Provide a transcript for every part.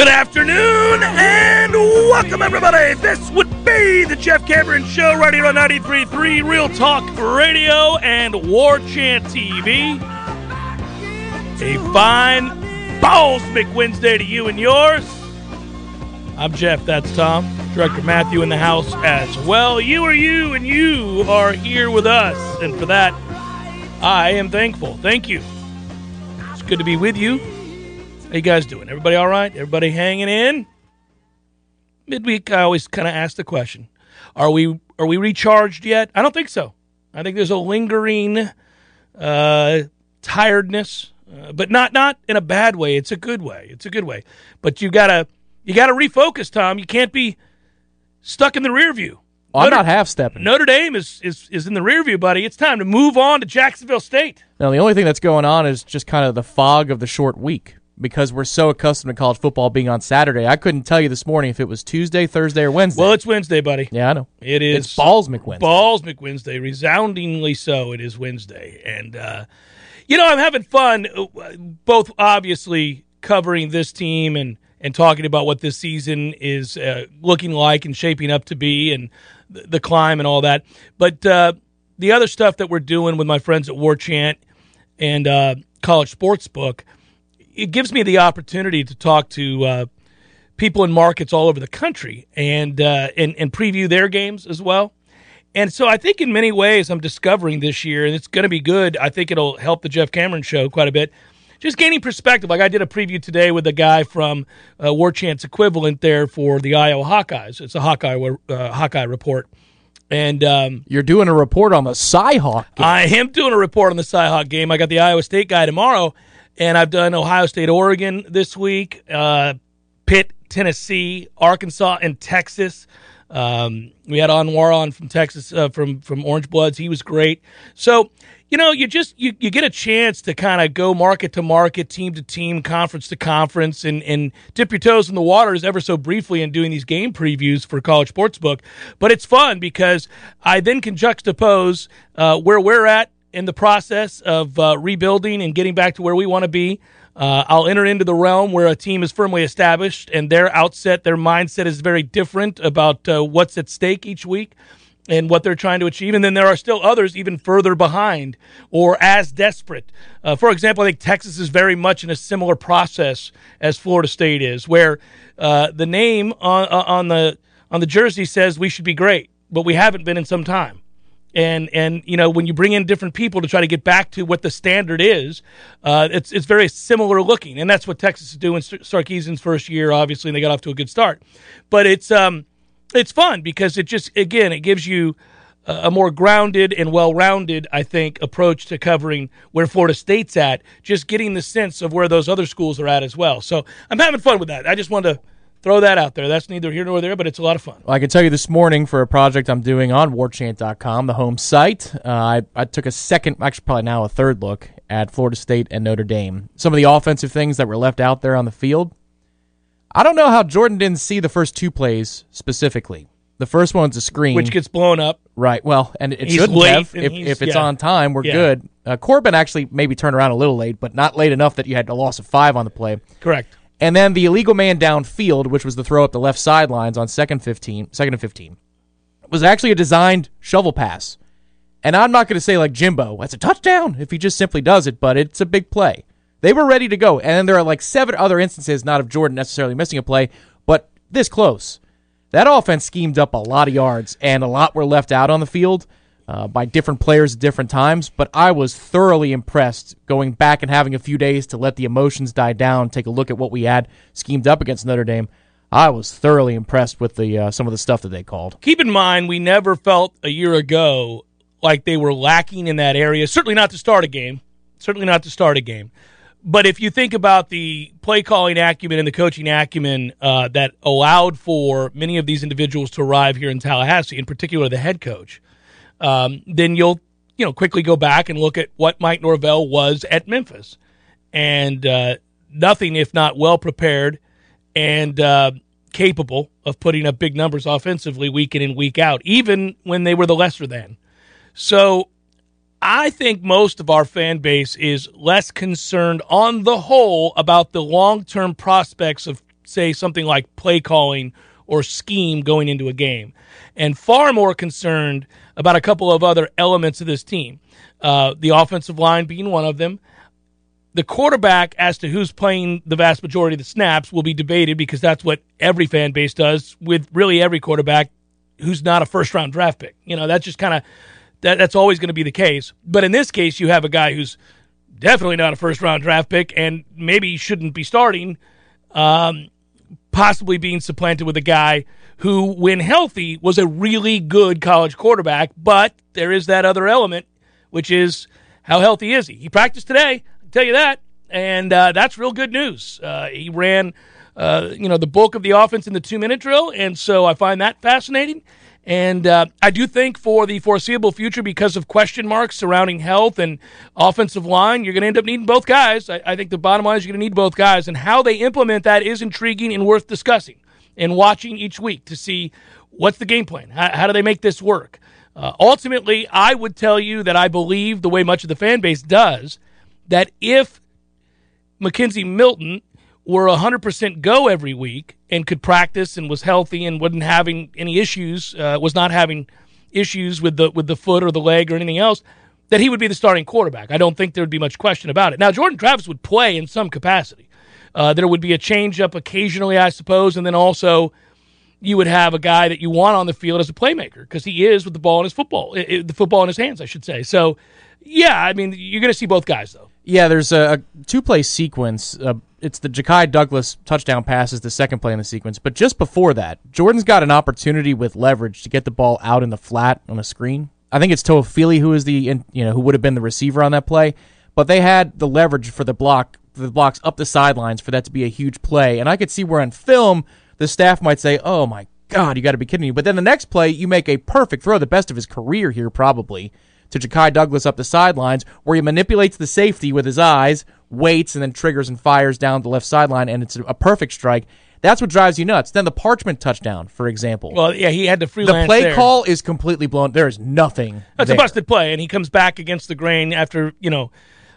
Good afternoon and welcome, everybody. This would be the Jeff Cameron Show right here on 93.3 Real Talk Radio and War Chant TV. A fine Balls Wednesday to you and yours. I'm Jeff, that's Tom. Director Matthew in the house as well. You are you, and you are here with us. And for that, I am thankful. Thank you. It's good to be with you. How you guys doing? Everybody all right? Everybody hanging in? Midweek, I always kind of ask the question: Are we are we recharged yet? I don't think so. I think there's a lingering uh, tiredness, uh, but not not in a bad way. It's a good way. It's a good way. But you gotta you gotta refocus, Tom. You can't be stuck in the rear view. Well, I'm not half stepping. Notre Dame is, is is in the rear view, buddy. It's time to move on to Jacksonville State. Now, the only thing that's going on is just kind of the fog of the short week because we're so accustomed to college football being on Saturday. I couldn't tell you this morning if it was Tuesday, Thursday, or Wednesday. Well, it's Wednesday, buddy. yeah, I know. It is It's Balls McWednesday. Balls McWednesday, resoundingly so. It is Wednesday, and uh, you know I'm having fun. uh, Both obviously covering this team and and talking about what this season is uh, looking like and shaping up to be, and the, the climb and all that. But uh, the other stuff that we're doing with my friends at War Chant and uh, College Sportsbook, it gives me the opportunity to talk to. Uh, people in markets all over the country and uh, and and preview their games as well. And so I think in many ways I'm discovering this year, and it's going to be good. I think it'll help the Jeff Cameron show quite a bit. Just gaining perspective. Like I did a preview today with a guy from uh, War Chant's equivalent there for the Iowa Hawkeyes. It's a Hawkeye uh, Hawkeye report, and um, You're doing a report on the Cyhawk game. I am doing a report on the Cyhawk game. I got the Iowa State guy tomorrow, and I've done Ohio State, Oregon this week, uh, Pitt, Tennessee, Arkansas, and Texas. Um, we had Anwar on from Texas, uh, from from Orange Bloods. He was great. So you know, you just you, you get a chance to kind of go market to market, team to team, conference to conference, and and dip your toes in the waters ever so briefly in doing these game previews for College Sportsbook. But it's fun because I then can juxtapose uh, where we're at in the process of uh, rebuilding and getting back to where we want to be. Uh, I'll enter into the realm where a team is firmly established and their outset, their mindset is very different about uh, what's at stake each week and what they're trying to achieve. And then there are still others even further behind or as desperate. Uh, for example, I think Texas is very much in a similar process as Florida State is, where uh, the name on, on the on the jersey says we should be great, but we haven't been in some time and and you know when you bring in different people to try to get back to what the standard is, uh, it's it's very similar looking, and that's what Texas is doing. Sarkisian's first year, obviously, and they got off to a good start, but it's um it's fun because it just again it gives you a more grounded and well-rounded, I think, approach to covering where Florida State's at. Just getting the sense of where those other schools are at as well. So I'm having fun with that. I just wanted to throw that out there. That's neither here nor there, but it's a lot of fun. Well, I can tell you this morning for a project I'm doing on warchant.com, the home site, uh, I, I took a second, actually probably now a third look at Florida State and Notre Dame. Some of the offensive things that were left out there on the field. I don't know how Jordan didn't see the first two plays specifically. The first one's a screen. Which gets blown up. Right. Well, and it He's shouldn't have. If, if it's yeah. on time, we're Yeah. good. Uh, Corbin actually maybe turned around a little late, but not late enough that you had a loss of five on the play. Correct. And then the illegal man downfield, which was the throw up the left sidelines on second 15, second and 15, was actually a designed shovel pass. And I'm not going to say like Jimbo, that's a touchdown if he just simply does it, but it's a big play. They were ready to go. And then there are like seven other instances, not of Jordan necessarily missing a play, but this close. That offense schemed up a lot of yards, and a lot were left out on the field uh, by different players at different times. But I was thoroughly impressed going back and having a few days to let the emotions die down, take a look at what we had schemed up against Notre Dame. I was thoroughly impressed with the uh, some of the stuff that they called. keep in mind we never felt a year ago like they were lacking in that area. Certainly not to start a game. Certainly not to start a game. But if you think about the play calling acumen and the coaching acumen uh, that allowed for many of these individuals to arrive here in Tallahassee, in particular the head coach, um, then you'll you know quickly go back and look at what Mike Norvell was at Memphis, and uh, nothing if not well prepared and uh, capable of putting up big numbers offensively week in and week out, even when they were the lesser than. So I think most of our fan base is less concerned on the whole about the long term prospects of say, something like play calling or scheme going into a game, and far more concerned about a couple of other elements of this team. Uh, the offensive line being one of them. The quarterback, as to who's playing the vast majority of the snaps, will be debated because that's what every fan base does with really every quarterback who's not a first round draft pick. You know, that's just kind of that, that's always going to be the case. But in this case, you have a guy who's definitely not a first round draft pick and maybe shouldn't be starting, um, possibly being supplanted with a guy who, when healthy, was a really good college quarterback. But there is that other element, which is how healthy is he? He practiced today, I tell you that. And uh, that's real good news. Uh, he ran. Uh, you know the bulk of the offense in the two minute drill, and so I find that fascinating. And uh, I do think for the foreseeable future, because of question marks surrounding health and offensive line, you're going to end up needing both guys. I, I think the bottom line is you're going to need both guys. And how they implement that is intriguing and worth discussing and watching each week to see what's the game plan. How, how do they make this work? Uh, ultimately, I would tell you that I believe the way much of the fan base does that if McKenzie Milton were 100% go every week and could practice and was healthy and wasn't having any issues, uh, was not having issues with the with the foot or the leg or anything else, that he would be the starting quarterback. I don't think there would be much question about it. Now, Jordan Travis would play in some capacity. Uh, there would be a change up occasionally, I suppose, and then also you would have a guy that you want on the field as a playmaker because he is with the ball in his football, it, it, the football in his hands, I should say. So, yeah, I mean, you're going to see both guys though. Yeah, there's a, a two play sequence. Uh, it's the Ja'Khi Douglas touchdown pass is the second play in the sequence. But just before that, Jordan's got an opportunity with leverage to get the ball out in the flat on a screen. I think it's Toafili who is the you know who would have been the receiver on that play, but they had the leverage for the block the blocks up the sidelines for that to be a huge play. And I could see where on film the staff might say, "Oh my God, you got to be kidding me!" But then the next play, you make a perfect throw, the best of his career here probably to Ja'Khi Douglas up the sidelines, where he manipulates the safety with his eyes, waits, and then triggers and fires down the left sideline, and it's a perfect strike. That's what drives you nuts. Then the Parchment touchdown, for example. Well, yeah, he had to freelance. The play there. call is completely blown. There is nothing. That's there. a busted play, and he comes back against the grain after you know.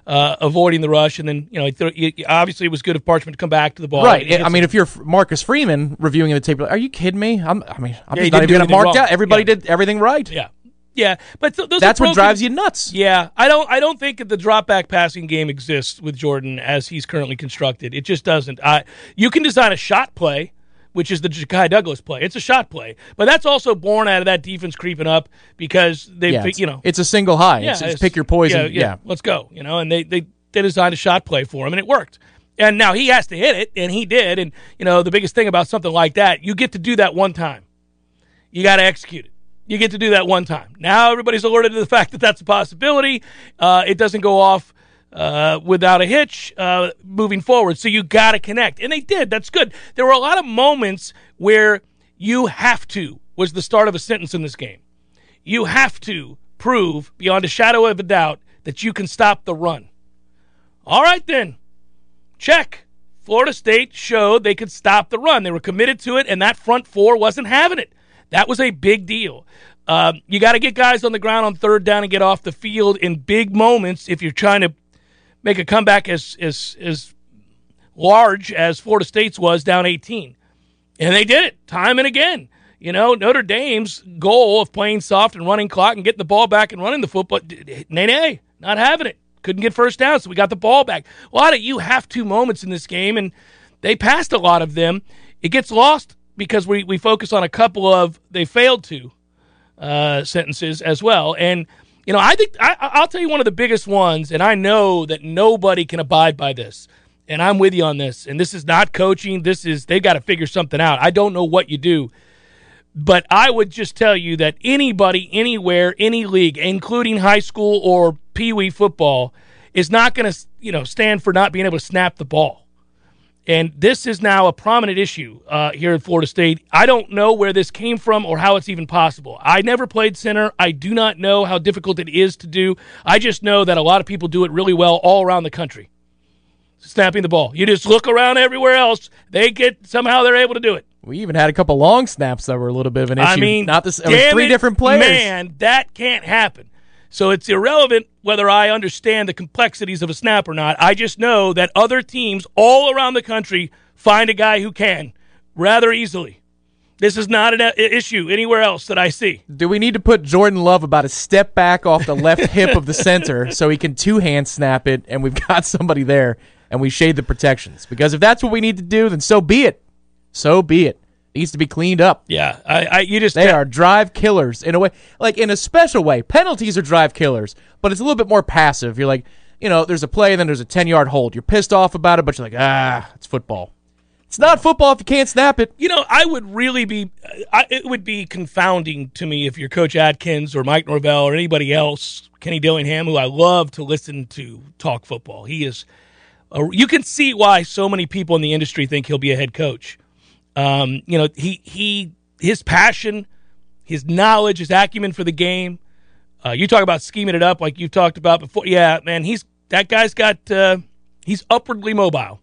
Uh, avoiding the rush, and then you know, he, obviously it was good of Parchment to come back to the ball. Right. I mean, if you're Marcus Freeman reviewing the tape, are you kidding me? I'm, i mean, I'm yeah, just not even going to mark out. Everybody yeah. did everything right. Yeah. Yeah, but th- that's what drives you nuts. Yeah, I don't. I don't think that the drop back passing game exists with Jordan as he's currently constructed. It just doesn't. I you can design a shot play, which is the Ja'Khi Douglas play. It's a shot play, but that's also born out of that defense creeping up because they, yeah, you know, it's a single high. Yeah, it's, it's, pick your poison. Yeah, yeah, yeah, let's go. You know, and they they they designed a shot play for him, and it worked. And now he has to hit it, and he did. And you know, the biggest thing about something like that, you get to do that one time. You got to execute it you get to do that one time. Now everybody's alerted to the fact that that's a possibility. Uh, it doesn't go off uh, without a hitch uh, moving forward. So you got to connect. And they did. That's good. There were a lot of moments where you have to was the start of a sentence in this game. You have to prove beyond a shadow of a doubt that you can stop the run. All right, then. Check. Florida State showed they could stop the run. They were committed to it, and that front four wasn't having it. That was a big deal. Um, you got to get guys on the ground on third down and get off the field in big moments if you're trying to make a comeback as as as large as Florida State's was down 18. And they did it time and again. You know, Notre Dame's goal of playing soft and running clock and getting the ball back and running the football, nay, nay, not having it. Couldn't get first down, so we got the ball back. A lot of you have two moments in this game, and they passed a lot of them. It gets lost because we, we focus on a couple of they failed to uh, sentences as well. And, you know, I think I, I'll tell you one of the biggest ones, and I know that nobody can abide by this. And I'm with you on this. And this is not coaching. This is, they've got to figure something out. I don't know what you do. But I would just tell you that anybody, anywhere, any league, including high school or pee wee football, is not going to, you know, stand for not being able to snap the ball. And this is now a prominent issue uh, here at Florida State. I don't know where this came from or how it's even possible. I never played center. I do not know how difficult it is to do. I just know that a lot of people do it really well all around the country. Snapping the ball. You just look around everywhere else. They get somehow they're able to do it. We even had a couple long snaps that were a little bit of an issue. I mean, not this. three it, different players. Man, that can't happen. So it's irrelevant whether I understand the complexities of a snap or not. I just know that other teams all around the country find a guy who can rather easily. This is not an issue anywhere else that I see. Do we need to put Jordan Love about a step back off the left hip of the center so he can two hand snap it and we've got somebody there and we shade the protections? Because if that's what we need to do, then so be it. So be it. Needs to be cleaned up. Yeah, I, I you just They are drive killers in a way, like in a special way. Penalties are drive killers, but it's a little bit more passive. You're like, you know, there's a play, and then there's a 10 yard hold. You're pissed off about it, but you're like, ah, it's football. It's not football if you can't snap it. You know, I would really be. I, it would be confounding to me if you're Coach Atkins or Mike Norvell or anybody else, Kenny Dillingham, who I love to listen to talk football. He is. A, you can see why so many people in the industry think he'll be a head coach. Um, you know, he he his passion, his knowledge, his acumen for the game. Uh, you talk about scheming it up like you've talked about before. Yeah, man, he's that guy's got. Uh, he's upwardly mobile.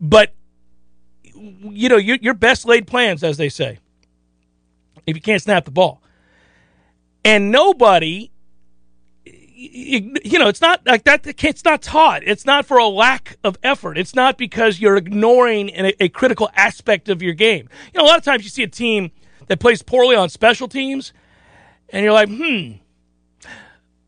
But you know, your, your best laid plans, as they say, if you can't snap the ball. And nobody, you know, it's not like that. It's not taught. It's not for a lack of effort. It's not because you're ignoring a, a critical aspect of your game. You know, a lot of times you see a team that plays poorly on special teams, and you're like, hmm,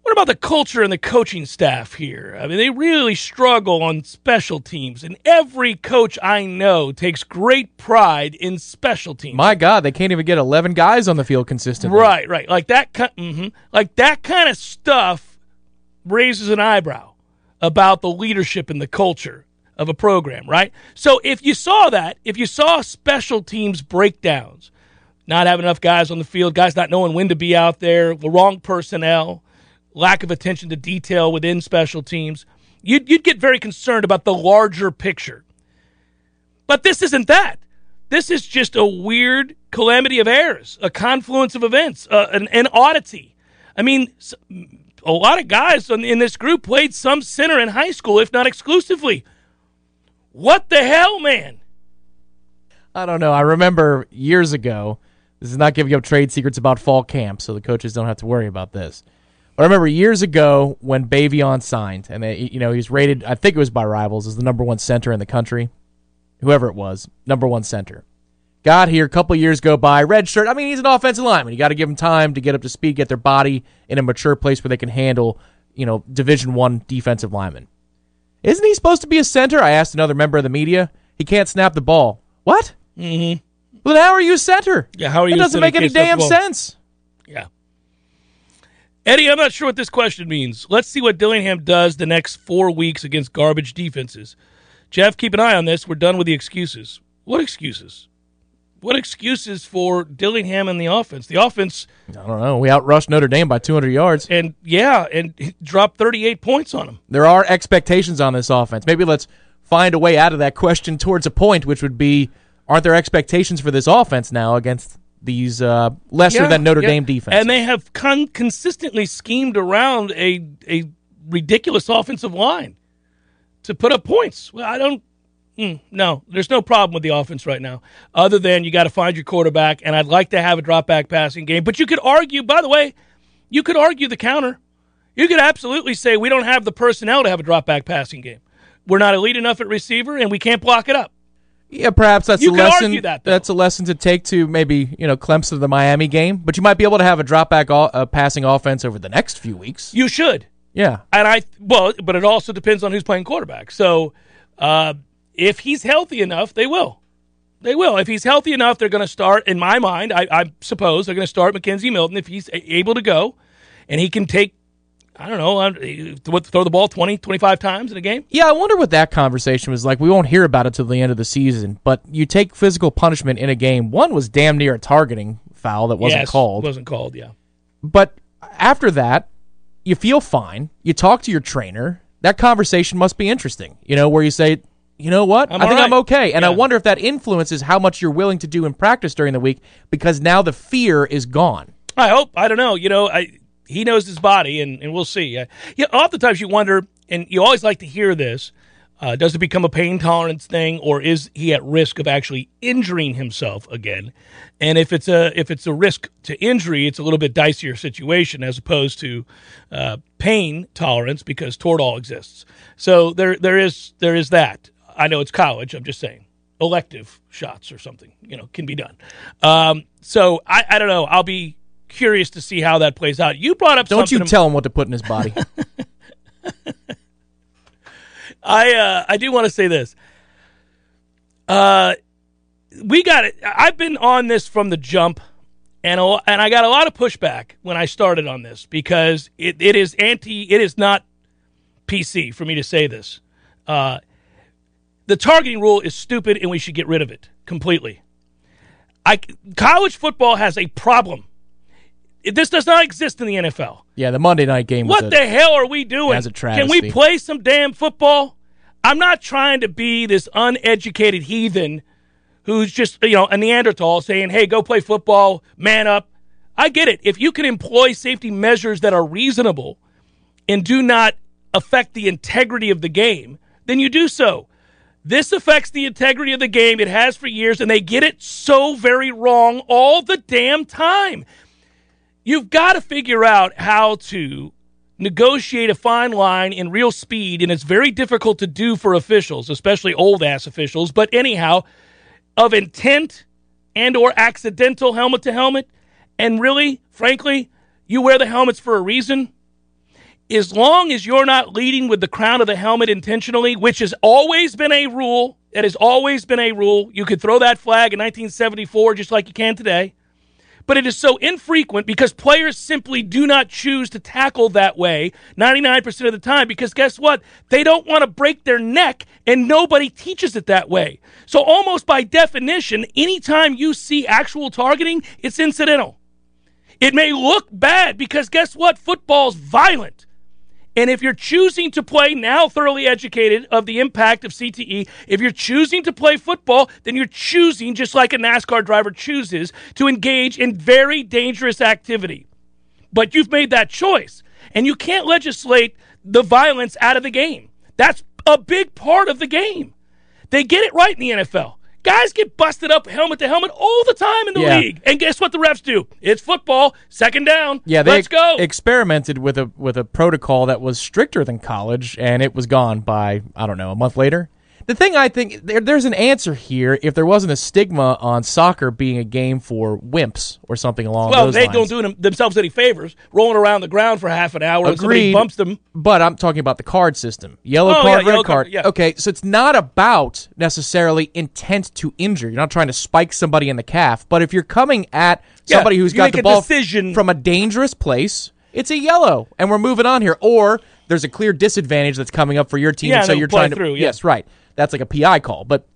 what about the culture and the coaching staff here? I mean, they really struggle on special teams, and every coach I know takes great pride in special teams. My God, they can't even get eleven guys on the field consistently. Right, right, like that. Mm-hmm, like that kind of stuff raises an eyebrow about the leadership and the culture of a program, right? So if you saw that, if you saw special teams breakdowns, not having enough guys on the field, guys not knowing when to be out there, the wrong personnel lack of attention to detail within special teams, you'd, you'd get very concerned about the larger picture. But this isn't that. This is just a weird calamity of errors, a confluence of events, uh, an, an oddity. I mean, a lot of guys in this group played some center in high school, if not exclusively. What the hell, man? I don't know. I remember years ago. This is not giving up trade secrets about fall camp, so the coaches don't have to worry about this. But I remember years ago when Baveon signed, and they, you know he's rated. I think it was by Rivals as the number one center in the country, whoever it was, number one center. Got here a couple years go by, red shirt. I mean, he's an offensive lineman. You got to give him time to get up to speed, get their body in a mature place where they can handle, you know, Division One defensive lineman. Isn't he supposed to be a center? I asked another member of the media. He can't snap the ball. What? Mm-hmm. Well, how are you a center? Yeah, how are you? It doesn't make any damn sense. Yeah. Eddie, I'm not sure what this question means. Let's see what Dillingham does the next four weeks against garbage defenses. Jeff, keep an eye on this. We're done with the excuses. What excuses? What excuses for Dillingham and the offense? The offense. I don't know. We outrushed Notre Dame by 200 yards. And yeah, and dropped 38 points on them. There are expectations on this offense. Maybe let's find a way out of that question towards a point, which would be aren't there expectations for this offense now against these uh, lesser yeah, than Notre yeah. Dame defense. And they have con- consistently schemed around a a ridiculous offensive line to put up points. Well, I don't. Mm, no, there's no problem with the offense right now, other than you got to find your quarterback. And I'd like to have a drop back passing game. But you could argue, by the way, you could argue the counter. You could absolutely say we don't have the personnel to have a drop back passing game. We're not elite enough at receiver, and we can't block it up. Yeah, perhaps that's you a lesson. That, that's a lesson to take to maybe you know Clemson of the Miami game, but you might be able to have a drop back uh, passing offense over the next few weeks. You should. Yeah, and I well, but it also depends on who's playing quarterback. So uh, if he's healthy enough, they will. They will. If he's healthy enough, they're going to start. In my mind, I, I suppose they're going to start McKenzie Milton if he's able to go, and he can take I don't know, uh, throw the ball 20, 25 times in a game? Yeah, I wonder what that conversation was like. We won't hear about it till the end of the season, but you take physical punishment in a game. One was damn near a targeting foul that wasn't yes, called. wasn't called, yeah. But after that, you feel fine. You talk to your trainer. That conversation must be interesting, you know, where you say, you know what? I'm i think right. I'm okay. And yeah. I wonder if that influences how much you're willing to do in practice during the week because now the fear is gone. I hope. I don't know. You know, I he knows his body, and, and we'll see. Uh, yeah, oftentimes you wonder, and you always like to hear this. Uh, does it become a pain tolerance thing, or is he at risk of actually injuring himself again? And if it's a if it's a risk to injury, it's a little bit dicier situation as opposed to uh, pain tolerance because Toradol exists. So there there is there is that. I know it's college. I'm just saying elective shots or something, you know, can be done. Um, so I, I don't know. I'll be curious to see how that plays out. You brought up Don't you tell him what to put in his body. I uh, I do want to say this. Uh, we got it. I've been on this from the jump, and a, and I got a lot of pushback when I started on this because it, it is anti. It is not PC for me to say this. Uh, the targeting rule is stupid, and we should get rid of it completely. I college football has a problem. This does not exist in the NFL. yeah, the Monday night game was What a- the hell are we doing? Can we play some damn football? I'm not trying to be this uneducated heathen who's just, you know, a Neanderthal saying, hey, go play football, man up. I get it. If you can employ safety measures that are reasonable and do not affect the integrity of the game, then you do so. This affects the integrity of the game. It has for years, and they get it so very wrong all the damn time you've got to figure out how to negotiate a fine line in real speed and it's very difficult to do for officials especially old ass officials but anyhow of intent and or accidental helmet to helmet and really frankly you wear the helmets for a reason as long as you're not leading with the crown of the helmet intentionally which has always been a rule that has always been a rule you could throw that flag in 1974 just like you can today but it is so infrequent because players simply do not choose to tackle that way 99% of the time because guess what? They don't want to break their neck and nobody teaches it that way. So, almost by definition, anytime you see actual targeting, it's incidental. It may look bad because guess what? Football's violent. And if you're choosing to play, now thoroughly educated of the impact of CTE, if you're choosing to play football, then you're choosing, just like a NASCAR driver chooses, to engage in very dangerous activity. But you've made that choice. And you can't legislate the violence out of the game. That's a big part of the game. They get it right in the NFL. Guys get busted up helmet to helmet all the time in the Yeah. league. And guess what the refs do? It's football, second down. Yeah, they Let's go. experimented with a with a protocol that was stricter than college, and it was gone by I don't know a month later. The thing I think there, there's an answer here if there wasn't a stigma on soccer being a game for wimps or something along Well, those they don't do them, themselves any favors, rolling around the ground for half an hour and somebody Agreed. bumps them. But I'm talking about the card system. Yellow Oh, card, yeah, red card. card, yeah. Okay, so it's not about necessarily intent to injure. You're not trying to spike somebody in the calf. But if you're coming at Yeah, somebody who's you got the ball decision- from a dangerous place, it's a yellow, and we're moving on here. Or there's a clear disadvantage that's coming up for your team, Yeah, so you're trying to. through, yeah. Yes, right. That's like a PI call. But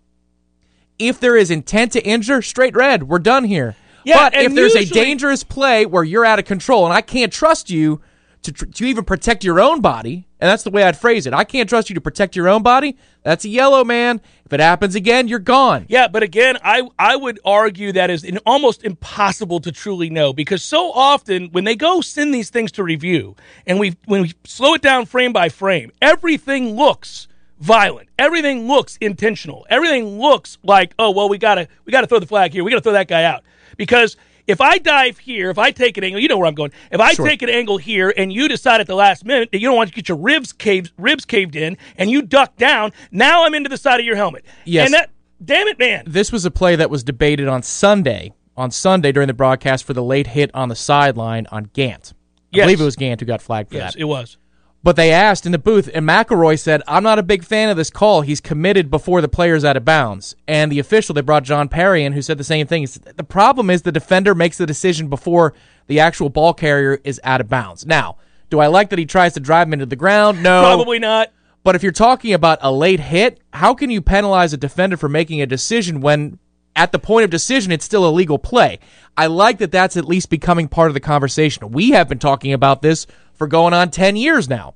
if there is intent to injure, straight red. We're done here. Yeah, but if there's usually- a dangerous play where you're out of control, and I can't trust you to tr- to even protect your own body, and that's the way I'd phrase it. I can't trust you to protect your own body. That's a yellow man. If it happens again, you're gone. Yeah, but again, I I would argue that is in, almost impossible to truly know because so often when they go send these things to review and we when we slow it down frame by frame, everything looks violent. Everything looks intentional. Everything looks like, oh well, we gotta we gotta throw the flag here. We gotta throw that guy out because. If I dive here, if I take an angle, you know where I'm going. If I Sure. take an angle here and you decide at the last minute that you don't want to get your ribs caved, ribs caved in, and you duck down, now I'm into the side of your helmet. Yes. And that, damn it, man. This was a play that was debated on Sunday. On Sunday during the broadcast for the late hit on the sideline on Gant. I Yes. believe it was Gant who got flagged for Yes, that. it was. But they asked in the booth, and McElroy said, I'm not a big fan of this call. He's committed before the player's out of bounds. And the official, they brought John Parry in, who said the same thing. Said, the problem is the defender makes the decision before the actual ball carrier is out of bounds. Now, do I like that he tries to drive him into the ground? No. Probably not. But if you're talking about a late hit, how can you penalize a defender for making a decision when at the point of decision it's still a legal play? I like that that's at least becoming part of the conversation. We have been talking about this for going on 10 years now.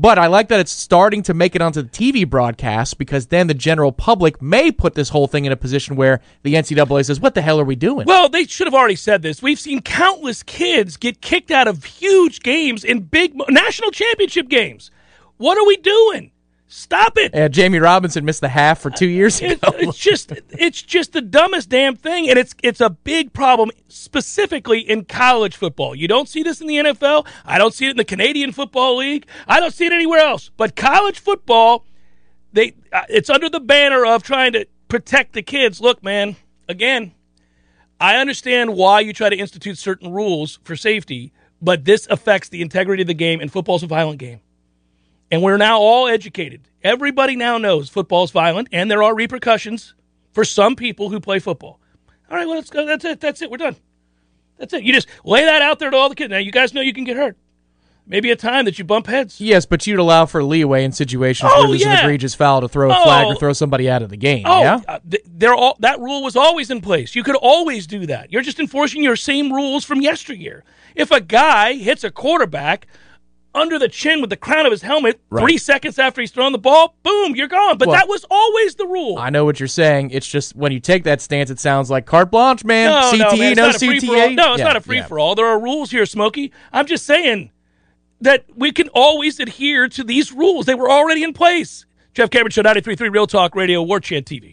But I like that it's starting to make it onto the TV broadcast because then the general public may put this whole thing in a position where the NCAA says, What the hell are we doing? Well, they should have already said this. We've seen countless kids get kicked out of huge games in big national championship games. What are we doing? Stop it. Uh, Jammie Robinson missed the half for two years ago. It's, it's just it's just the dumbest damn thing, and it's it's a big problem specifically in college football. You don't see this in the NFL. I don't see it in the Canadian Football League. I don't see it anywhere else. But college football, they uh, it's under the banner of trying to protect the kids. Look, man, again, I understand why you try to institute certain rules for safety, but this affects the integrity of the game, and football's a violent game. And we're now all educated. Everybody now knows football's violent, and there are repercussions for some people who play football. All right, well, let's go. That's it. That's it. We're done. That's it. You just lay that out there to all the kids. Now, you guys know you can get hurt. Maybe a time that you bump heads. Yes, but you'd allow for leeway in situations Oh, where there's yeah. an egregious foul to throw a flag Oh. or throw somebody out of the game. Oh, yeah. uh, they're all that rule was always in place. You could always do that. You're just enforcing your same rules from yesteryear. If a guy hits a quarterback under the chin with the crown of his helmet three seconds after he's thrown the ball, boom, you're gone. But Well, that was always the rule. I know what you're saying. It's just when you take that stance, it sounds like carte blanche, man. no, CTE, no, man, no not a free for all. CTA. No, it's Yeah, not a free yeah. for all. There are rules here, Smokey. I'm just saying that we can always adhere to these rules. They were already in place. Jeff Cameron Show, 93.3 Real Talk Radio, War Chant TV.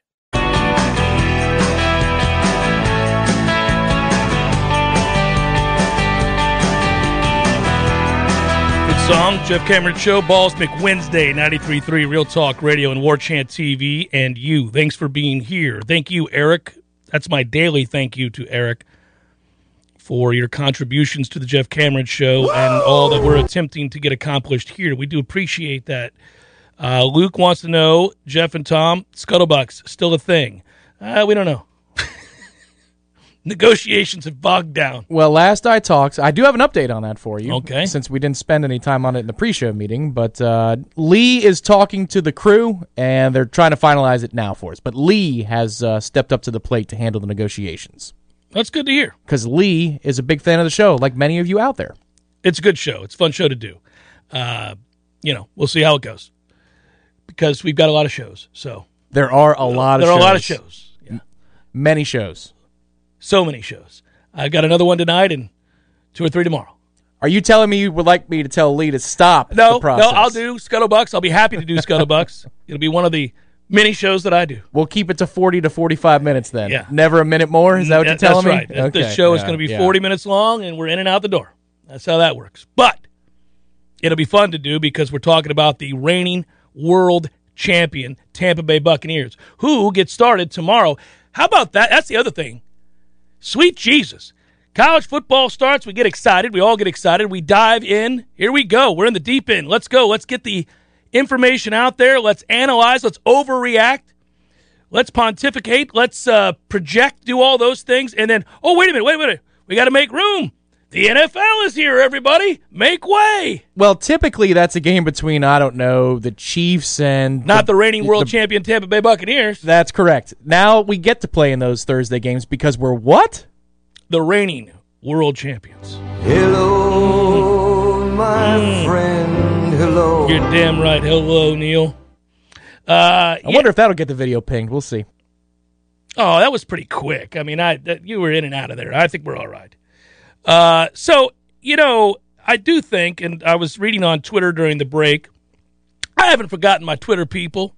Song, Jeff Cameron Show, Balls McWednesday, 93.3 Real Talk Radio and War Chant TV, and you. Thanks for being here. Thank you, Eric. That's my daily thank you to Eric for your contributions to the Jeff Cameron Show and all that we're attempting to get accomplished here. We do appreciate that. Uh, Luke wants to know, Jeff and Tom, Scuttlebucks, still a thing? Uh, we don't know. Negotiations have bogged down. Well, last I talked, I do have an update on that for you. Okay. Since we didn't spend any time on it in the pre-show meeting, but uh, Lee is talking to the crew, and they're trying to finalize it now for us. But Lee has uh, stepped up to the plate to handle the negotiations That's good to hear. because Lee is a big fan of the show, like many of you out there. it's a good show. It's a fun show to do. Uh, you know, we'll see how it goes because we've got a lot of shows. So There are a lot of there are shows. a lot of shows. Yeah. many shows. So many shows. I've got another one tonight and two or three tomorrow. Are you telling me you would like me to tell Lee to stop No, the process? no, I'll do Scuttlebucks. I'll be happy to do Scuttlebucks. It'll be one of the many shows that I do. We'll keep it to 40 to 45 minutes then. Yeah. Never a minute more? Is that what Yeah, you're telling That's me? right. The Okay, show is going to be yeah. 40 minutes long, and we're in and out the door. That's how that works. But it'll be fun to do because we're talking about the reigning world champion Tampa Bay Buccaneers, who get started tomorrow. How about that? That's the other thing. Sweet Jesus. College football starts. We get excited. We all get excited. We dive in. Here we go. We're in the deep end. Let's go. Let's get the information out there. Let's analyze. Let's overreact. Let's pontificate. Let's uh, project, do all those things. And then, oh, wait a minute. Wait a minute. We got to make room. The NFL is here, everybody. Make way. Well, typically that's a game between, I don't know, the Chiefs and. Not the reigning world champion Tampa Bay Buccaneers. That's correct. Now we get to play in those Thursday games because we're what? The reigning world champions. Hello, my friend. Hello. You're damn right. Hello, Neil. Uh, I yeah. wonder if that'll get the video pinged. We'll see. Oh, that was pretty quick. I mean, I that, you were in and out of there. I think we're all right. Uh, so you know, I do think, and I was reading on Twitter during the break. I haven't forgotten my Twitter people,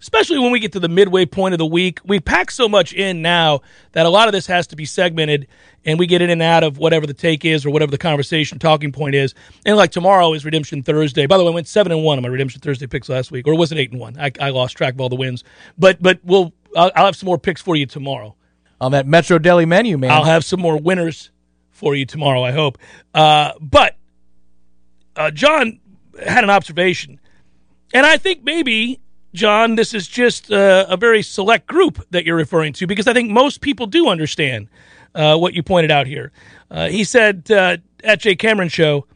especially when we get to the midway point of the week. We pack so much in now that a lot of this has to be segmented, and we get in and out of whatever the take is or whatever the conversation talking point is. And like tomorrow is Redemption Thursday. By the way, I went seven and one on my Redemption Thursday picks last week, or was it eight and one? I, I lost track of all the wins, but but we'll I'll, I'll have some more picks for you tomorrow. On that Metro Deli menu, man. I'll have some more winners for you tomorrow, I hope. Uh, but uh, John had an observation, and I think maybe, John, this is just uh, a very select group that you're referring to because I think most people do understand uh, what you pointed out here. Uh, he said uh, at Jay Cameron show,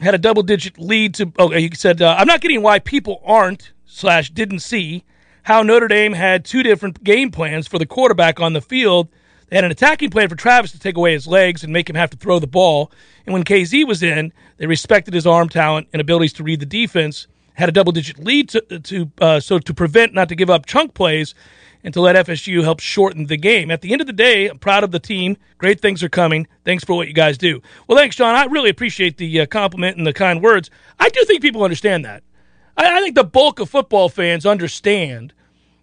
had a double digit lead to. Oh, he said, I'm not getting why people aren't slash didn't see how Notre Dame had two different game plans for the quarterback on the field. They had an attacking plan for Travis to take away his legs and make him have to throw the ball. And when KZ was in, they respected his arm talent and abilities to read the defense. Had a double digit lead to, to uh, so to prevent not to give up chunk plays and to let FSU help shorten the game. At the end of the day, I'm proud of the team. Great things are coming. Thanks for what you guys do. Well, thanks, John. I really appreciate the uh, compliment and the kind words. I do think people understand that. I, I think the bulk of football fans understand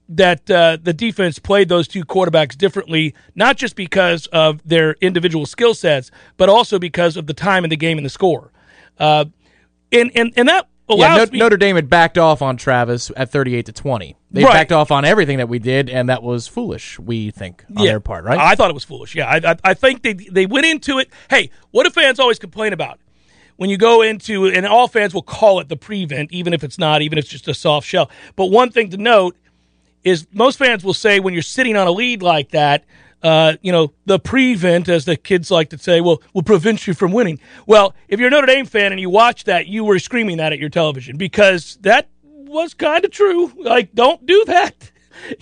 that uh, the defense played those two quarterbacks differently, not just because of their individual skill sets, but also because of the time in the game and the score. Uh, and, and, and that Yeah, No- me. Notre Dame had backed off on Travis at 38 to 20. They Right. backed off on everything that we did, and that was foolish. We think on their part, right? I thought it was foolish. Yeah, I, I, I think they they went into it. Hey, what do fans always complain about? When you go into, and all fans will call it the prevent, even if it's not, even if it's just a soft shell. But one thing to note is most fans will say when you're sitting on a lead like that, uh, you know, the prevent, as the kids like to say, will will prevent you from winning. Well, if you're a Notre Dame fan and you watch that, you were screaming that at your television because that was kind of true. Like, don't do that.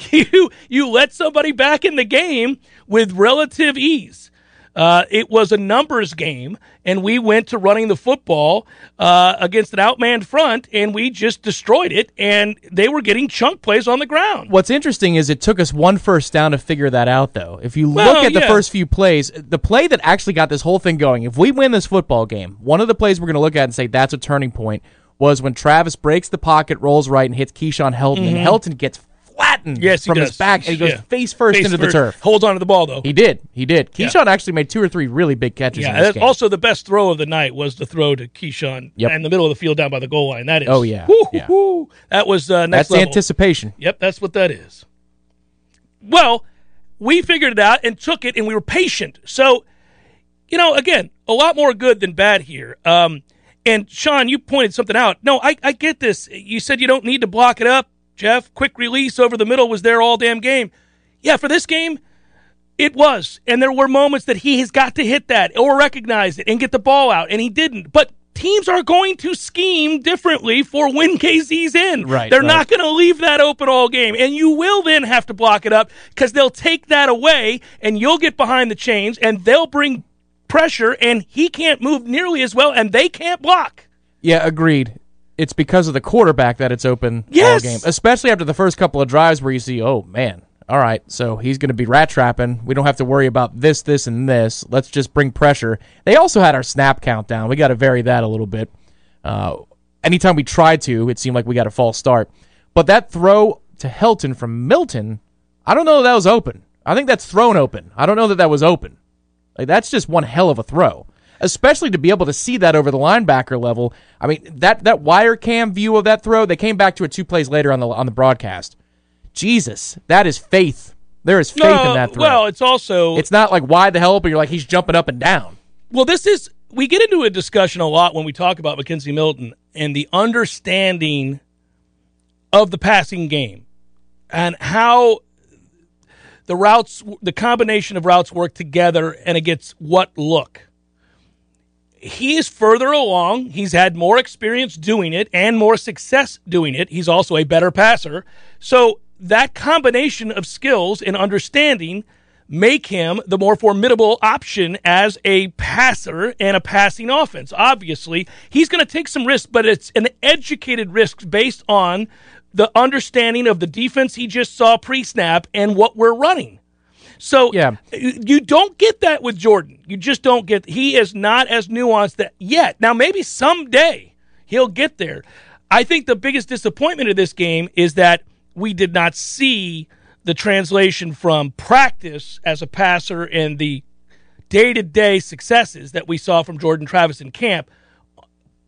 You you let somebody back in the game with relative ease. Uh, it was a numbers game, and we went to running the football uh, against an outmanned front, and we just destroyed it. And they were getting chunk plays on the ground. What's interesting is it took us one first down to figure that out, though. If you Well, look at the yeah. first few plays, the play that actually got this whole thing going, if we win this football game, one of the plays we're going to look at and say that's a turning point was when Travis breaks the pocket, rolls right, and hits Keyshawn Helton, and Helton gets flattened. Yes, from does. his back, and he goes Yeah. face first Face into the turf. Holds onto the ball though. He did. He did. Keyshawn actually made two or three really big catches yeah, in this game. also the best throw of the night was the throw to Keyshawn Yep. in the middle of the field down by the goal line. That is, Oh, yeah. whoo, Yeah. that was uh, next that's level. anticipation. Yep, that's what that is. Well, we figured it out and took it, and we were patient. So, you know, again, a lot more good than bad here. Um, and Sean, you pointed something out. No, I, I get this. You said you don't need to block it up, Jeff. Quick release over the middle was there all damn game. Yeah, for this game, it was. And there were moments that he has got to hit that or recognize it and get the ball out, and he didn't. But teams are going to scheme differently for when KZ's in. Right, They're right. not going to leave that open all game. And you will then have to block it up because they'll take that away and you'll get behind the chains and they'll bring pressure and he can't move nearly as well and they can't block. Yeah, agreed. It's because of the quarterback that it's open Yes. all game, especially after the first couple of drives where you see, oh man, all right, so he's going to be rat trapping. We don't have to worry about this, this, and this. Let's just bring pressure. They also had our snap count down. We got to vary that a little bit. Uh, anytime we tried to, it seemed like we got a false start. But that throw to Helton from Milton, I don't know that, that was open. I think that's thrown open. I don't know that that was open. Like that's just one hell of a throw. Especially to be able to see that over the linebacker level. I mean, that that wire cam view of that throw, they came back to it two plays later on the on the broadcast. Jesus, that is faith. There is faith in that throw. well, it's also it's not like why the hell but You're like he's jumping up and down. Well, this is we get into a discussion a lot when we talk about McKenzie Milton and the understanding of the passing game and how the routes the combination of routes work together and it gets what look. He is further along. He's had more experience doing it and more success doing it. He's also a better passer. So that combination of skills and understanding make him the more formidable option as a passer and a passing offense. Obviously, he's going to take some risks, but it's an educated risk based on the understanding of the defense he just saw pre snap and what we're running. So Yeah. you don't get that with Jordan. You just don't get. He is not as nuanced that yet. Now maybe someday he'll get there. I think the biggest disappointment of this game is that we did not see the translation from practice as a passer and the day to day successes that we saw from Jordan Travis in camp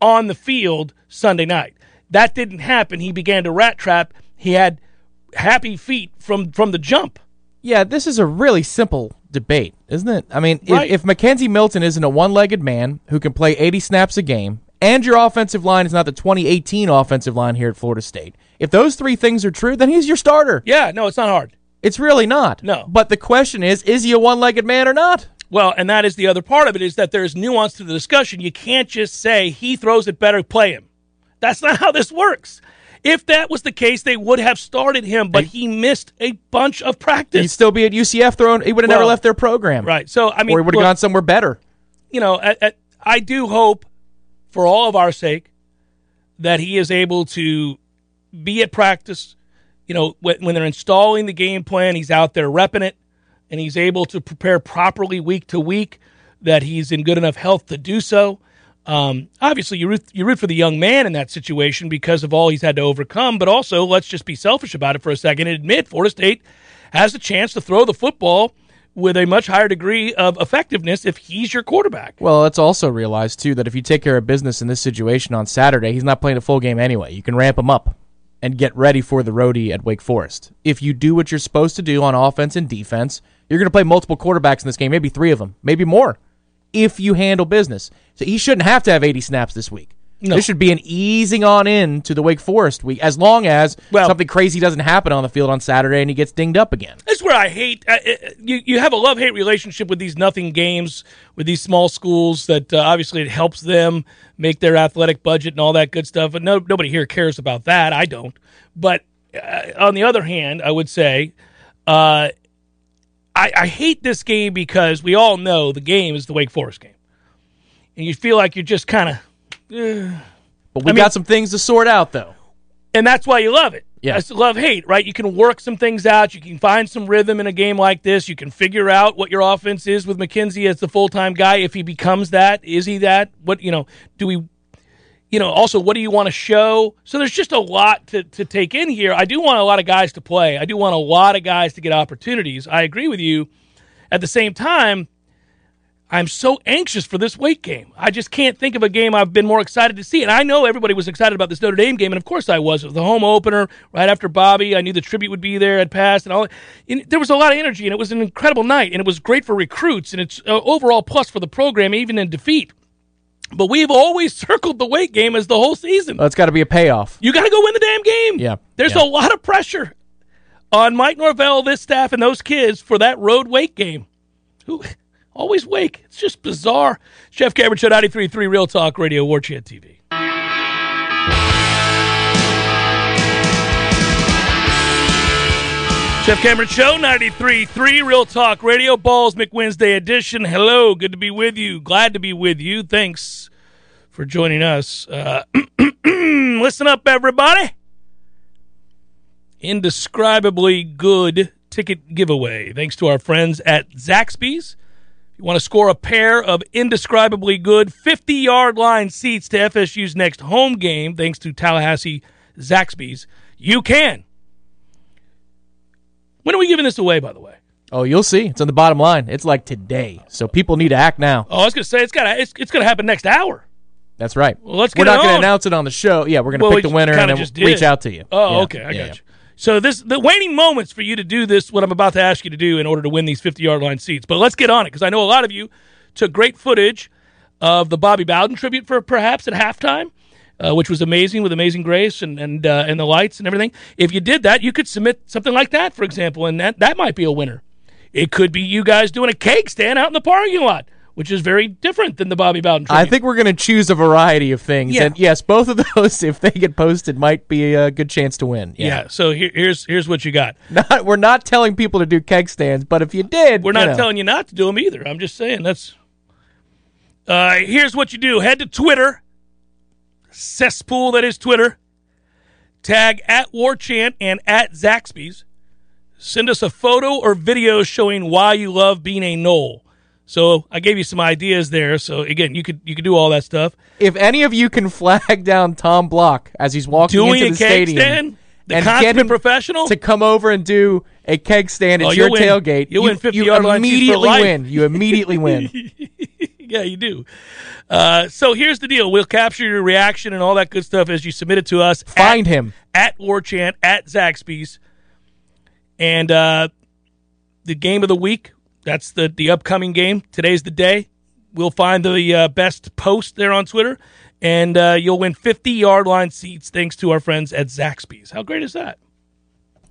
on the field Sunday night. That didn't happen. He began to rat trap. He had happy feet from from the jump. Yeah, this is a really simple debate, isn't it? I mean, if, Right. if McKenzie Milton isn't a one-legged man who can play 80 snaps a game, and your offensive line is not the 2018 offensive line here at Florida State, if those three things are true, then he's your starter. Yeah, no, it's not hard. It's really not. No. But the question is, is he a one-legged man or not? Well, and that is the other part of it is that there's nuance to the discussion. You can't just say he throws it better, play him. That's not how this works. If that was the case, they would have started him, but he missed a bunch of practice. He'd still be at UCF throwing. He would have never left their program. right. So I mean, Or he would have gone somewhere better. you know, I, I, I do hope, for all of our sake, that he is able to be at practice. You know, when, when they're installing the game plan, he's out there repping it, and he's able to prepare properly week to week. That he's in good enough health to do so. Um, obviously, you root, you root for the young man in that situation because of all he's had to overcome. But also, let's just be selfish about it for a second and admit Florida State has a chance to throw the football with a much higher degree of effectiveness if he's your quarterback. Well, let's also realize too that if you take care of business in this situation on Saturday, he's not playing a full game anyway. You can ramp him up and get ready for the roadie at Wake Forest. If you do what you're supposed to do on offense and defense, you're going to play multiple quarterbacks in this game, maybe three of them, maybe more, if you handle business. So he shouldn't have to have 80 snaps this week. No. This should be an easing on in to the Wake Forest week, as long as Well- something crazy doesn't happen on the field on Saturday and he gets dinged up again. That's where I hate. Uh, uh, you you have a love hate relationship with these nothing games with these small schools that uh, obviously it helps them make their athletic budget and all that good stuff. But no nobody here cares about that. I don't. But uh, on the other hand, I would say. Uh, I, I hate this game because we all know the game is the Wake Forest game, and you feel like you're just kind of, But we I mean- got some things to sort out, though. and that's why you love it. Yes, That's love hate, right? You can work some things out. You can find some rhythm in a game like this. You can figure out what your offense is with McKenzie as the full time guy. If he becomes that, is he that? What you know? Do we? You know, also, what do you want to show? So there's just a lot to, to take in here. I do want a lot of guys to play. I do want a lot of guys to get opportunities. I agree with you. At the same time, I'm so anxious for this Wake game. I just can't think of a game I've been more excited to see. And I know everybody was excited about this Notre Dame game, and of course I was. It was the home opener right after Bobby. I knew the tribute would be there. Had passed, and all. And there was a lot of energy, and it was an incredible night, and it was great for recruits, and it's uh, overall plus for the program, even in defeat. But we've always circled the Wake game as the whole season. It's got to be a payoff. You got to go win the damn game. Yeah, There's yeah. a lot of pressure on Mike Norvell, this staff, and those kids for that road wake game. Who always wake? It's just bizarre. Jeff Cameron Show 93.3 Real Talk Radio, War Chant TV. Jeff Cameron Show 93.3 Real Talk Radio, Balls McWednesday edition. Hello, good to be with you. Glad to be with you. Thanks for joining us. Uh, listen up, everybody. Indescribably good ticket giveaway. Thanks to our friends at Zaxby's. You want to score a pair of indescribably good 50 yard line seats to FSU's next home game, thanks to Tallahassee Zaxby's, you can. When are we giving this away, by the way? Oh, you'll see. It's on the bottom line. It's like today. So people need to act now. Oh, I was going to say it's got it's, it's going to happen next hour. That's right. Well, let's we're not going to announce it on the show. Yeah, we're going to Well, pick the winner and then just reach did. out to you. Oh, Yeah, okay, I yeah, got you. So this the waning moments for you to do this, what I'm about to ask you to do in order to win these 50 yard line seats. But let's get on it because I know a lot of you took great footage of the Bobby Bowden tribute for perhaps at halftime. Uh, which was amazing with Amazing Grace and and uh, and the lights and everything. If you did that, you could submit something like that, for example, and that that might be a winner. It could be you guys doing a cake stand out in the parking lot, which is very different than the Bobby Bowden tribute. I think we're going to choose a variety of things. Yeah. And yes, both of those, if they get posted, might be a good chance to win. Yeah. So here, here's here's what you got. Not, we're not telling people to do keg stands, but if you did, We're you not know. telling you not to do them either. I'm just saying that's. Uh, here's what you do: head to Twitter, cesspool that is Twitter. Tag at Warchant and at Zaxby's. Send us a photo or video showing why you love being a Nole. So I gave you some ideas there. So again, you could you could do all that stuff. If any of you can flag down Tom Block as he's walking Doing into the stadium stand, the and get him professional. to come over and do a keg stand at Oh, your win. tailgate, You'll you, win 50 you yard line seats for immediately win. You immediately win. yeah, you do. Uh, so here's the deal: we'll capture your reaction and all that good stuff as you submit it to us. Find at, him. at Warchant at Zaxby's, and uh, the game of the week. That's the the upcoming game. Today's the day. We'll find the uh, best post there on Twitter, and uh, you'll win 50 yard line seats thanks to our friends at Zaxby's. How great is that?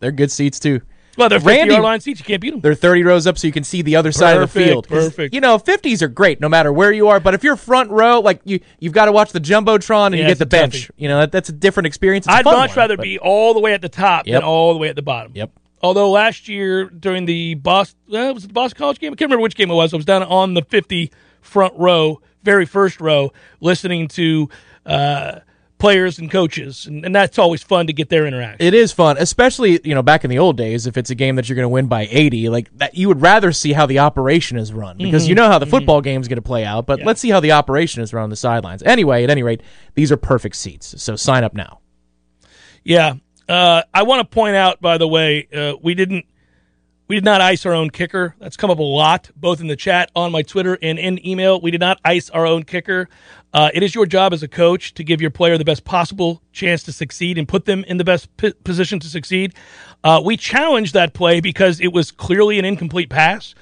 They're good seats too. Well, they're 50 Randy- yard line seats. You can't beat them. They're 30 rows up so you can see the other side of the field. perfect. You know, 50s are great no matter where you are, but if you're front row, like you you've got to watch the jumbotron and Yeah, you get the bench. toughie. You know, that, that's a different experience. It's I'd much one, rather but- be all the way at the top Yep. than all the way at the bottom. Yep. Although last year during the Boston, uh, was it the Boston College game? I can't remember which game it was. I was down on the 50 front row, very first row, listening to uh, players and coaches, and, and that's always fun to get their interaction. It is fun, especially you know back in the old days. If it's a game that you're going to win by 80, like that, you would rather see how the operation is run because you know how the football game's going to play out. But let's see how the operation is run on the sidelines. Anyway, at any rate, these are perfect seats. So sign up now. Yeah. Uh, I want to point out, by the way, uh, we didn't we did not ice our own kicker. That's come up a lot, both in the chat, on my Twitter, and in email. We did not ice our own kicker. Uh, it is your job as a coach to give your player the best possible chance to succeed and put them in the best p- position to succeed. Uh, we challenged that play because it was clearly an incomplete pass.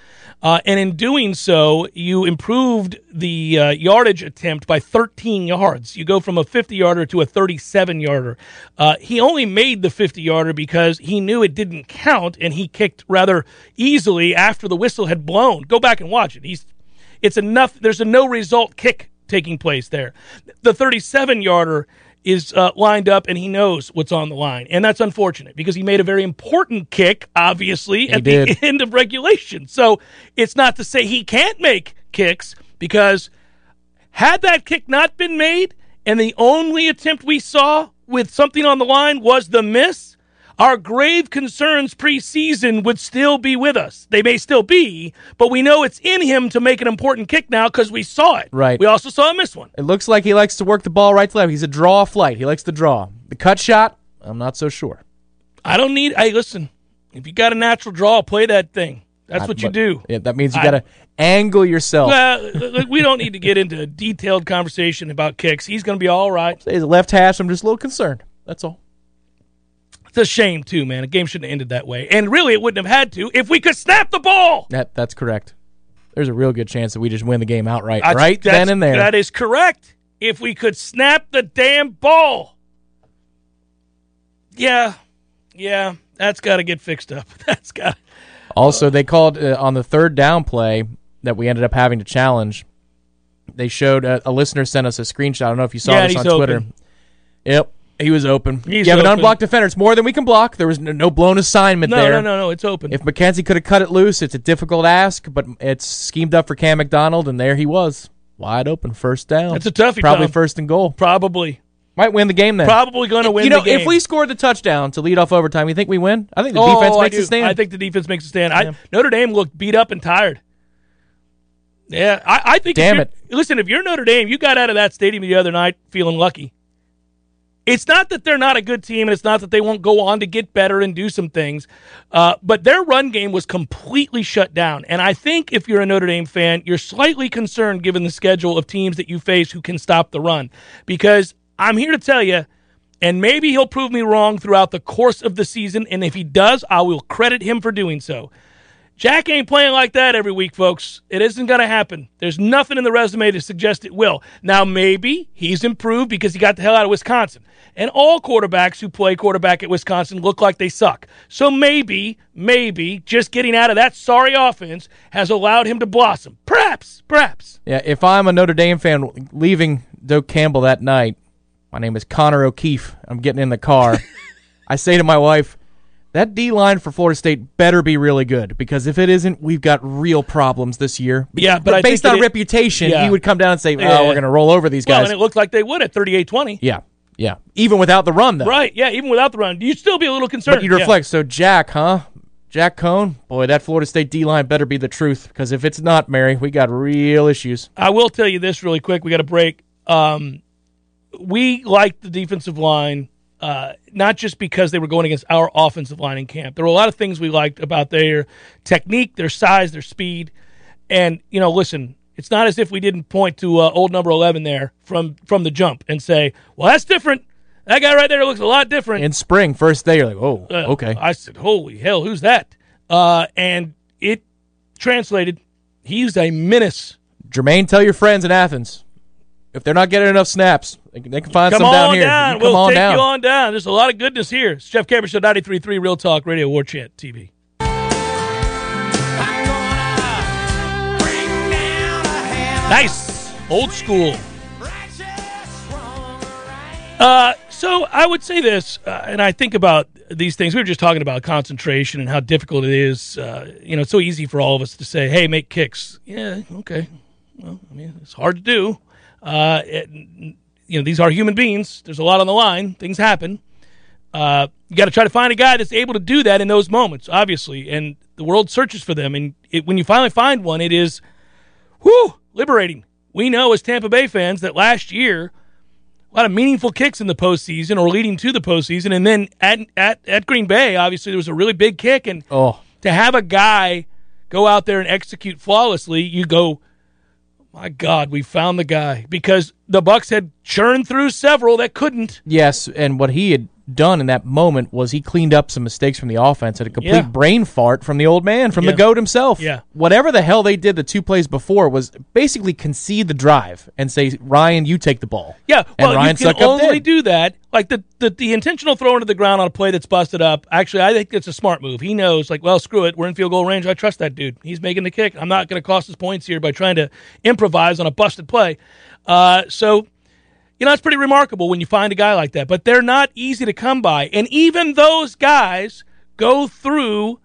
Uh, and in doing so, you improved the uh, yardage attempt by 13 yards. You go from a 50 yarder to a 37 yarder. Uh, he only made the 50 yarder because he knew it didn't count, and he kicked rather easily after the whistle had blown. Go back and watch it. He's it's enough. There's a no result kick taking place there. The 37 yarder is uh, lined up and he knows what's on the line. And that's unfortunate because he made a very important kick, obviously, at did. the end of regulation. So it's not to say he can't make kicks because had that kick not been made and the only attempt we saw with something on the line was the miss, our grave concerns preseason would still be with us. They may still be, but we know it's in him to make an important kick now because we saw it. Right. We also saw a miss one. It looks like he likes to work the ball right to left. He's a draw flight. He likes to draw. The cut shot, I'm not so sure. I don't need. Hey, listen. If you got a natural draw, play that thing. That's what you do. Yeah, that means you got to angle yourself. Well, we don't need to get into a detailed conversation about kicks. He's going to be all right. He's a left hash. I'm just a little concerned. That's all. It's a shame too, man. A game shouldn't have ended that way, and really, it wouldn't have had to if we could snap the ball. That that's correct. There's a real good chance that we just win the game outright, I- right then and there. That is correct. If we could snap the damn ball. Yeah, yeah, that's got to get fixed up. That's got. Also, they called uh, on the third down play that we ended up having to challenge. They showed uh, a listener sent us a screenshot. I don't know if you saw Yeah, this on Twitter. open. Yep, he was open. He's you have an unblocked defender. It's more than we can block. There was no, no blown assignment there. No, there. no, no, no. It's open. If McKenzie could have cut it loose, it's a difficult ask, but it's schemed up for Cam McDonald, and there he was, wide open, first down. That's a toughie, Probably Tom. first and goal. probably, Might win the game then. probably going to win. you know, if we scored the touchdown to lead off overtime, you think we win? I think the oh, defense makes a stand. I think the defense makes a stand. I, Notre Dame looked beat up and tired. Yeah, I, I think. Damn it. Listen, if you're Notre Dame, you got out of that stadium the other night feeling lucky. It's not that they're not a good team, and it's not that they won't go on to get better and do some things, uh, but their run game was completely shut down. And I think if you're a Notre Dame fan, you're slightly concerned given the schedule of teams that you face who can stop the run. Because I'm here to tell you, and maybe he'll prove me wrong throughout the course of the season. And if he does, I will credit him for doing so. Jack ain't playing like that every week, folks. It isn't going to happen. There's nothing in the resume to suggest it will. Now, maybe he's improved because he got the hell out of Wisconsin. And all quarterbacks who play quarterback at Wisconsin look like they suck. So maybe, maybe just getting out of that sorry offense has allowed him to blossom. Perhaps, perhaps. Yeah, if I'm a Notre Dame fan leaving Doak Campbell that night, my name is Connor O'Keefe. I'm getting in the car. I say to my wife, that D line for Florida State better be really good because if it isn't, we've got real problems this year. Yeah, but I based on reputation, Yeah. he would come down and say, "Oh, Yeah. we're going to roll over these Well, guys." and it looked like they would at 38 20. yeah, yeah. Even without the run, though. Right, yeah, even without the run. You'd still be a little concerned. But you'd yeah. reflect. So Jack, huh? Jack Coan, boy, that Florida State D line better be the truth because if it's not, Mary, we got real issues. I will tell you this really quick. We got a break. Um, we like the defensive line, uh, not just because they were going against our offensive line in camp. There were a lot of things we liked about their technique, their size, their speed. And, you know, listen, it's not as if we didn't point to uh, old number 11 there from, from the jump and say, well, that's different. That guy right there looks a lot different. In spring, first day, you're like, oh, Uh, okay. I said, "Holy hell, who's that?" Uh, and it translated. He's a menace. Jermaine, tell your friends in Athens if they're not getting enough snaps, they can, they can find come some down here. Down. We'll on take down. you on down. There's a lot of goodness here. It's Jeff Cameron Show, 93.3 Real Talk Radio, War Chant TV. Nice. Old school. Uh, so I would say this, uh, and I think about these things. We were just talking about concentration and how difficult it is. Uh, you know, it's so easy for all of us to say, hey, make kicks. Yeah, okay. Well, I mean, it's hard to do. Uh, it, you know, these are human beings. There's a lot on the line. Things happen. Uh, you got to try to find a guy that's able to do that in those moments, obviously. And the world searches for them. And it, when you finally find one, it is, whew, liberating. We know as Tampa Bay fans that last year, a lot of meaningful kicks in the postseason or leading to the postseason. And then at, at, at Green Bay, obviously, there was a really big kick. And Oh, to have a guy go out there and execute flawlessly, you go, my God, we found the guy because the Bucks had churned through several that couldn't. yes, and what he had done in that moment was he cleaned up some mistakes from the offense and a complete Yeah. brain fart from the old man, from Yeah. the goat himself. Yeah. Whatever the hell they did the two plays before was basically concede the drive and say, Ryan, you take the ball. Yeah, And well, Ryan you can only do that. Like the, the the intentional throw into the ground on a play that's busted up. Actually, I think it's a smart move. He knows, like, well, screw it. We're in field goal range. I trust that dude. He's making the kick. I'm not going to cost us points here by trying to improvise on a busted play. Uh, so, you know, it's pretty remarkable when you find a guy like that. But they're not easy to come by, and even those guys go through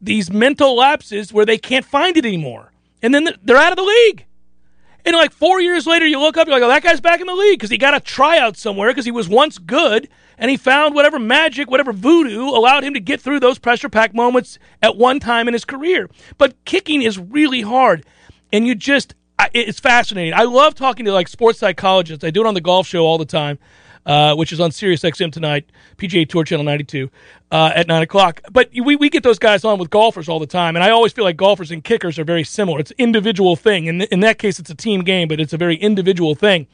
these mental lapses where they can't find it anymore, and then they're out of the league. And like four years later, you look up, you're like, oh, that guy's back in the league because he got a tryout somewhere because he was once good and he found whatever magic, whatever voodoo allowed him to get through those pressure pack moments at one time in his career. But kicking is really hard. And you just, It's fascinating. I love talking to like sports psychologists. I do it on the golf show all the time. Uh, which is on Sirius XM tonight, PGA Tour Channel 92 uh, at 9 o'clock. But we, we get those guys on with golfers all the time, and I always feel like golfers and kickers are very similar. It's individual thing. And in that case, it's a team game, but it's a very individual thing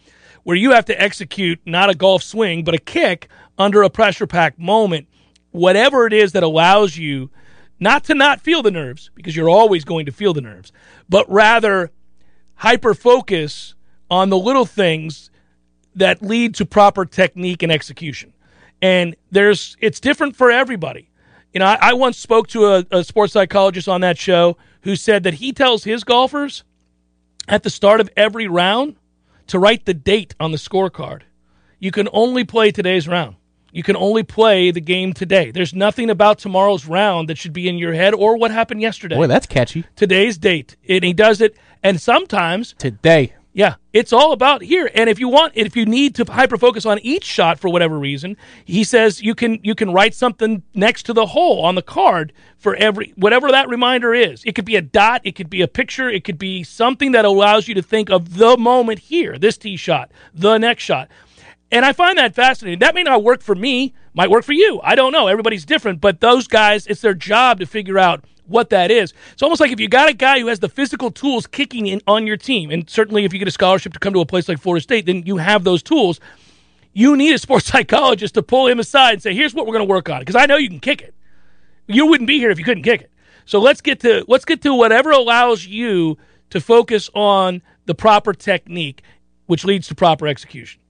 where you have to execute not a golf swing, but a kick under a pressure pack moment. Whatever it is that allows you not to not feel the nerves, because you're always going to feel the nerves, but rather hyper focus on the little things that lead to proper technique and execution. And there's it's different for everybody. You know, I, I once spoke to a, a sports psychologist on that show who said that he tells his golfers at the start of every round to write the date on the scorecard. You can only play today's round. You can only play the game today. There's nothing about tomorrow's round that should be in your head or what happened yesterday. Boy, that's catchy. today's date. And he does it. And sometimes Today. yeah, it's all about here. And if you want, if you need to hyper focus on each shot for whatever reason, he says you can you can write something next to the hole on the card for every whatever that reminder is. It could be a dot, it could be a picture, it could be something that allows you to think of the moment here, this tee shot, the next shot. And I find that fascinating. That may not work for me, might work for you. I don't know. Everybody's different, but those guys, it's their job to figure out what that is. It's almost like if you got a guy who has the physical tools kicking in on your team, and certainly if you get a scholarship to come to a place like Florida State, then you have those tools. You need a sports psychologist to pull him aside and say, "Here's what we're going to work on," because I know you can kick it. You wouldn't be here if you couldn't kick it. So let's get to let's get to whatever allows you to focus on the proper technique, which leads to proper execution.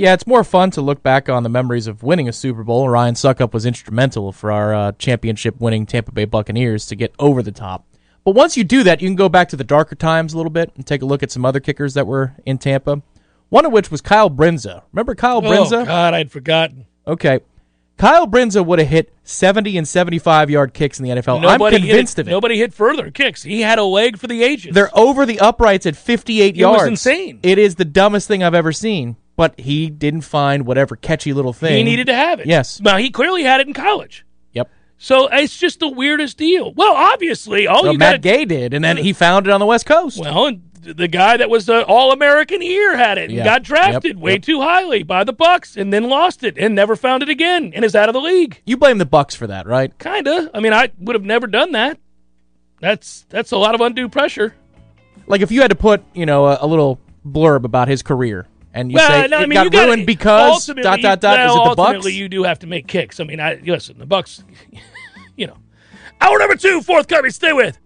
Yeah, it's more fun to look back on the memories of winning a Super Bowl. Ryan Succop was instrumental for our uh, championship winning Tampa Bay Buccaneers to get over the top. But once you do that, you can go back to the darker times a little bit and take a look at some other kickers that were in Tampa. One of which was Kyle Brindza. Remember Kyle Brindza? Oh God, I'd forgotten. Okay. Kyle Brindza would have hit 70 and 75 yard kicks in the NFL. Nobody I'm convinced hit, of it. Nobody hit further kicks. He had a leg for the ages. They're over the uprights at 58 It yards. was insane. It is the dumbest thing I've ever seen. But he didn't find whatever catchy little thing. he needed to have it. Yes. Now he clearly had it in college. Yep. So it's just the weirdest deal. Well, obviously, all Well, you Matt got Gay did, and then he found it on the West Coast. Well, and the guy that was the All American here had it and Yeah. got drafted Yep, way yep. too highly by the Bucks, and then lost it and never found it again, and is out of the league. you blame the Bucks for that, right? Kinda. I mean, I would have never done that. That's that's a lot of undue pressure. Like if you had to put, you know, a, a little blurb about his career, and you well, say no, it I mean, got gotta- ruined because dot dot dot. well, is it the Bucks? ultimately, you do have to make kicks. I mean, I listen. The Bucks, you know, hour number two, fourth coming. Stay with.